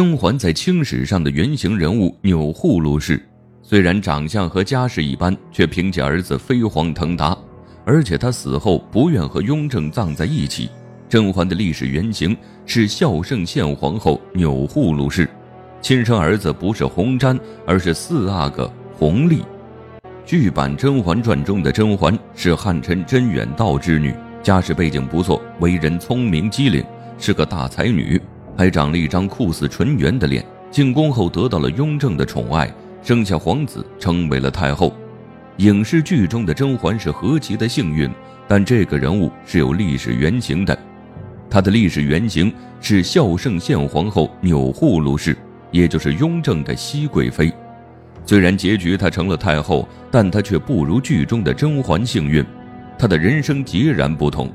甄嬛在清史上的原型人物钮祜禄氏，虽然长相和家世一般，却凭借儿子飞黄腾达，而且他死后不愿和雍正葬在一起。甄嬛的历史原型是孝圣宪皇后钮祜禄氏，亲生儿子不是弘瞻，而是四阿哥弘历。剧版《甄嬛传》中的甄嬛是汉臣甄远道之女，家世背景不错，为人聪明机灵，是个大才女。还长了一张酷似纯元的脸。进宫后得到了雍正的宠爱，生下皇子，成为了太后。影视剧中的甄嬛是何其的幸运，但这个人物是有历史原型的。她的历史原型是孝圣宪皇后钮祜禄氏，也就是雍正的熹贵妃。虽然结局她成了太后，但她却不如剧中的甄嬛幸运。她的人生截然不同。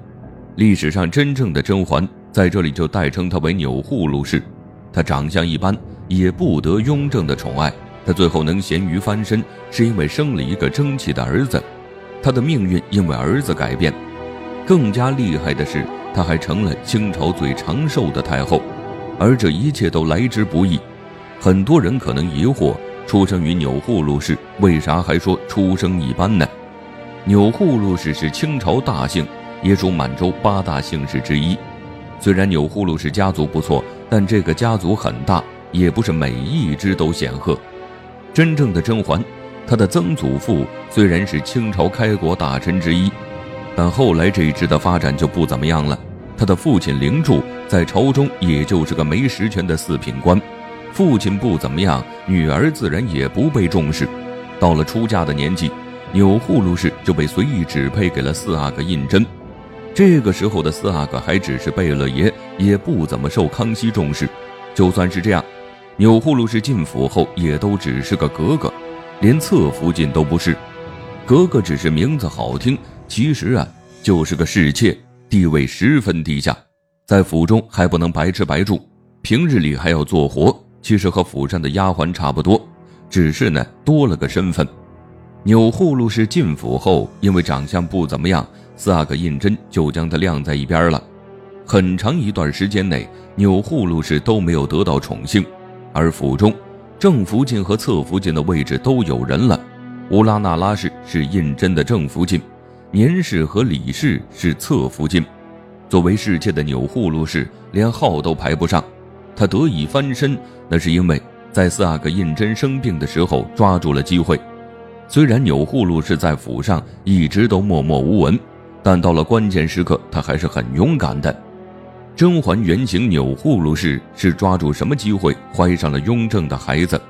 历史上真正的甄嬛。在这里就代称他为钮祜禄氏，他长相一般，也不得雍正的宠爱。他最后能咸鱼翻身，是因为生了一个争气的儿子。他的命运因为儿子改变。更加厉害的是，他还成了清朝最长寿的太后。而这一切都来之不易。很多人可能疑惑：出生于钮祜禄氏，为啥还说出生一般呢？钮祜禄氏是清朝大姓，也属满洲八大姓氏之一。虽然钮祜禄氏家族不错，但这个家族很大，也不是每一支都显赫。真正的甄嬛，她的曾祖父虽然是清朝开国大臣之一，但后来这一支的发展就不怎么样了。他的父亲灵柱在朝中也就是个没实权的四品官，父亲不怎么样，女儿自然也不被重视。到了出嫁的年纪，钮祜禄氏就被随意指配给了四阿哥胤禛。这个时候的四阿哥还只是贝勒爷，也不怎么受康熙重视。就算是这样，钮祜禄氏进府后也都只是个格格，连侧福晋都不是。格格只是名字好听，其实啊就是个侍妾，地位十分低下，在府中还不能白吃白住，平日里还要做活，其实和府上的丫鬟差不多，只是呢多了个身份。钮祜禄氏进府后，因为长相不怎么样。四阿哥胤禛就将他晾在一边了。很长一段时间内，钮祜禄氏都没有得到宠幸，而府中正福晋和侧福晋的位置都有人了。乌拉那拉氏是胤禛的正福晋，年氏和李氏是侧福晋。作为侍妾的钮祜禄氏连号都排不上，他得以翻身，那是因为在四阿哥胤禛生病的时候抓住了机会。虽然钮祜禄氏在府上一直都默默无闻。但到了关键时刻，他还是很勇敢的。甄嬛原型钮祜禄氏是抓住什么机会怀上了雍正的孩子？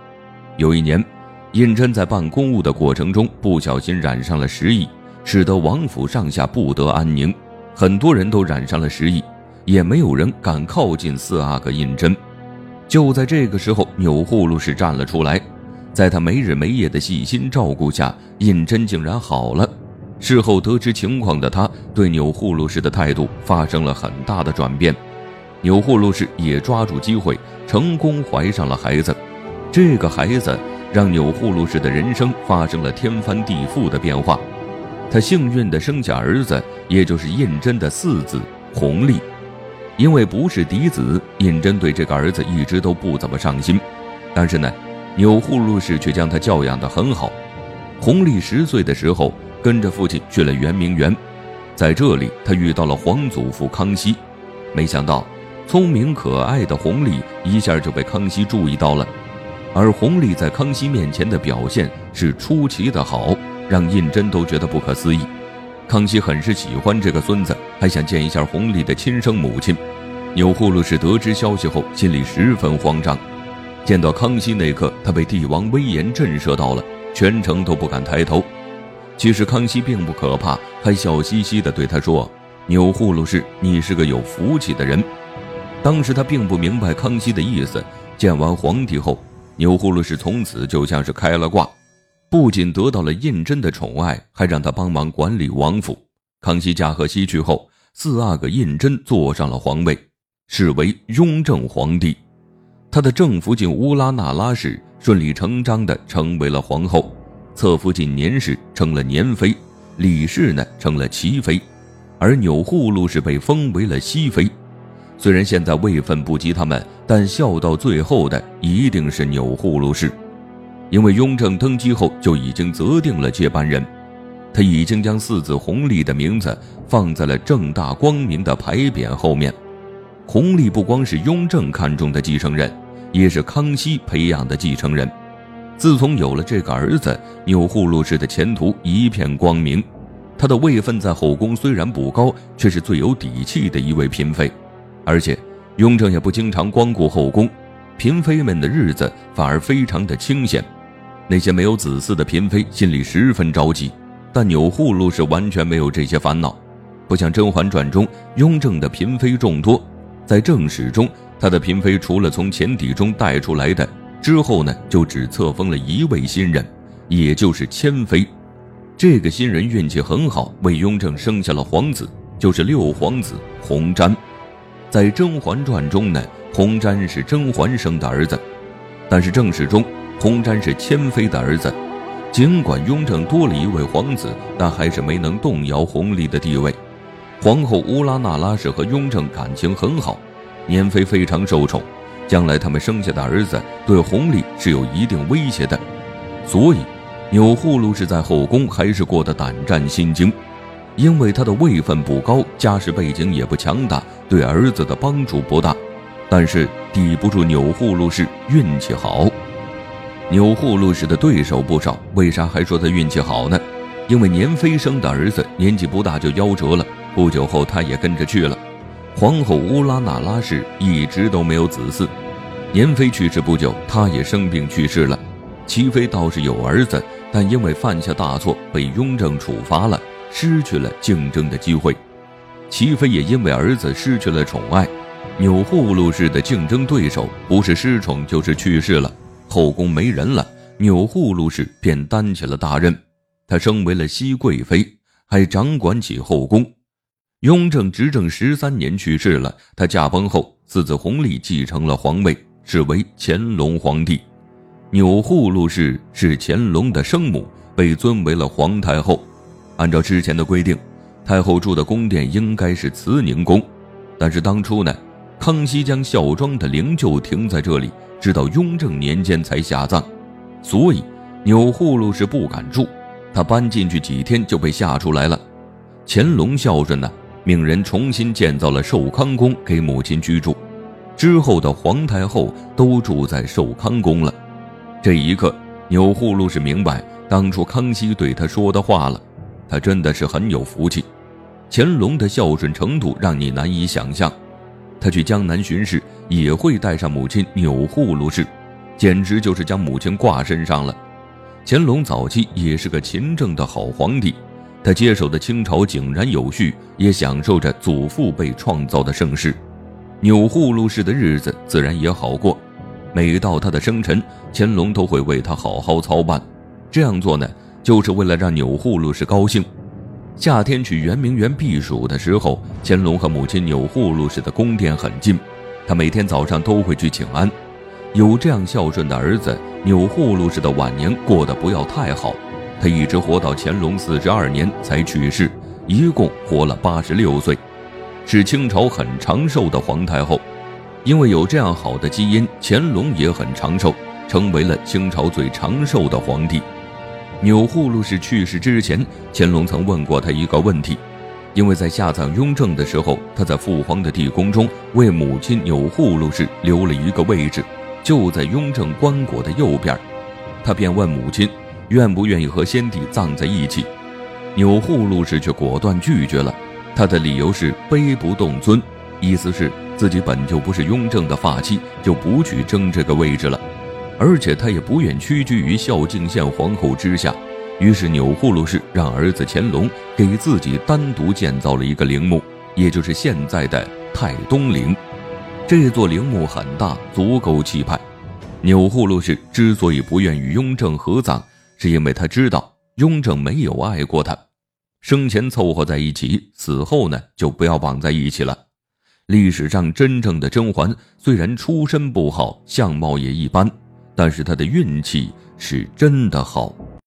有一年，胤禛在办公务的过程中不小心染上了时疫，使得王府上下不得安宁，很多人都染上了时疫，也没有人敢靠近四阿哥胤禛。就在这个时候，钮祜禄氏站了出来，在他没日没夜的细心照顾下，胤禛竟然好了。事后得知情况的他，对钮祜禄氏的态度发生了很大的转变。钮祜禄氏也抓住机会，成功怀上了孩子。这个孩子让钮祜禄氏的人生发生了天翻地覆的变化。他幸运地生下儿子，也就是胤禛的四子弘历。因为不是嫡子，胤禛对这个儿子一直都不怎么上心。但是呢，钮祜禄氏却将他教养得很好。弘历十岁的时候。跟着父亲去了圆明园，在这里他遇到了皇祖父康熙，没想到聪明可爱的弘历一下就被康熙注意到了，而弘历在康熙面前的表现是出奇的好，让胤禛都觉得不可思议。康熙很是喜欢这个孙子，还想见一下弘历的亲生母亲。钮祜禄氏得知消息后，心里十分慌张。见到康熙那刻，他被帝王威严震慑到了，全程都不敢抬头。其实康熙并不可怕，还笑嘻嘻地对他说：“钮祜禄氏，你是个有福气的人。”当时他并不明白康熙的意思。见完皇帝后，钮祜禄氏从此就像是开了挂，不仅得到了胤禛的宠爱，还让他帮忙管理王府。康熙驾鹤西去后，四阿哥胤禛坐上了皇位，是为雍正皇帝。他的正福晋乌拉那拉氏顺理成章地成为了皇后。侧福晋年氏成了年妃，李氏呢成了齐妃，而钮祜禄氏被封为了熹妃。虽然现在位分不及他们，但笑到最后的一定是钮祜禄氏，因为雍正登基后就已经择定了接班人，他已经将四子弘历的名字放在了正大光明的牌匾后面。弘历不光是雍正看中的继承人，也是康熙培养的继承人。自从有了这个儿子，钮祜禄氏的前途一片光明。他的位分在后宫虽然不高，却是最有底气的一位嫔妃。而且，雍正也不经常光顾后宫，嫔妃们的日子反而非常的清闲。那些没有子嗣的嫔妃心里十分着急，但钮祜禄氏完全没有这些烦恼。不像《甄嬛传》中，雍正的嫔妃众多，在正史中，他的嫔妃除了从前邸中带出来的，之后呢，就只册封了一位新人，也就是谦妃。这个新人运气很好，为雍正生下了皇子，就是六皇子弘瞻。在《甄嬛传》中呢，弘瞻是甄嬛生的儿子，但是正史中，弘瞻是谦妃的儿子。尽管雍正多了一位皇子，但还是没能动摇弘历的地位。皇后乌拉那拉氏和雍正感情很好，年妃非常受宠，将来他们生下的儿子对弘历是有一定威胁的，所以钮祜禄氏在后宫还是过得胆战心惊。因为他的位分不高，家世背景也不强大，对儿子的帮助不大，但是抵不住钮祜禄氏运气好。钮祜禄氏的对手不少，为啥还说他运气好呢？因为年妃生的儿子年纪不大就夭折了，不久后他也跟着去了。皇后乌拉那拉氏一直都没有子嗣，年妃去世不久，她也生病去世了。齐妃倒是有儿子，但因为犯下大错，被雍正处罚了。失去了竞争的机会，齐妃也因为儿子失去了宠爱。钮祜禄氏的竞争对手不是失宠就是去世了，后宫没人了，钮祜禄氏便担起了大任。她升为了熹贵妃，还掌管起后宫。雍正执政十三年去世了，他驾崩后，四子弘历继承了皇位，是为乾隆皇帝。钮祜禄氏是乾隆的生母，被尊为了皇太后。按照之前的规定，太后住的宫殿应该是慈宁宫，但是当初呢，康熙将孝庄的灵柩停在这里，直到雍正年间才下葬，所以钮祜禄氏不敢住，他搬进去几天就被吓出来了。乾隆孝顺呢，命人重新建造了寿康宫给母亲居住，之后的皇太后都住在寿康宫了。这一刻，钮祜禄是明白当初康熙对他说的话了。他真的是很有福气，乾隆的孝顺程度让你难以想象。他去江南巡视也会带上母亲钮祜禄氏，简直就是将母亲挂身上了。乾隆早期也是个勤政的好皇帝，他接手的清朝井然有序，也享受着祖父辈创造的盛世。钮祜禄氏的日子自然也好过。每到他的生辰，乾隆都会为他好好操办。这样做呢？就是为了让钮祜禄氏高兴。夏天去圆明园避暑的时候，乾隆和母亲钮祜禄氏的宫殿很近，他每天早上都会去请安。有这样孝顺的儿子，钮祜禄氏的晚年过得不要太好。他一直活到乾隆四十二年才去世，一共活了八十六岁，是清朝很长寿的皇太后。因为有这样好的基因，乾隆也很长寿，成为了清朝最长寿的皇帝。钮祜禄氏去世之前，乾隆曾问过他一个问题，因为在下葬雍正的时候，他在父皇的地宫中为母亲钮祜禄氏留了一个位置，就在雍正棺椁的右边，他便问母亲愿不愿意和先帝葬在一起，钮祜禄氏却果断拒绝了，他的理由是卑不动尊，意思是自己本就不是雍正的发妻，就不去争这个位置了。而且他也不愿屈居于孝敬献皇后之下，于是钮祜禄氏让儿子乾隆给自己单独建造了一个陵墓，也就是现在的太东陵。这座陵墓很大，足够气派。钮祜禄氏之所以不愿与雍正合葬，是因为他知道雍正没有爱过他，生前凑合在一起，死后呢就不要绑在一起了。历史上真正的甄嬛虽然出身不好，相貌也一般。但是她的运气是真的好。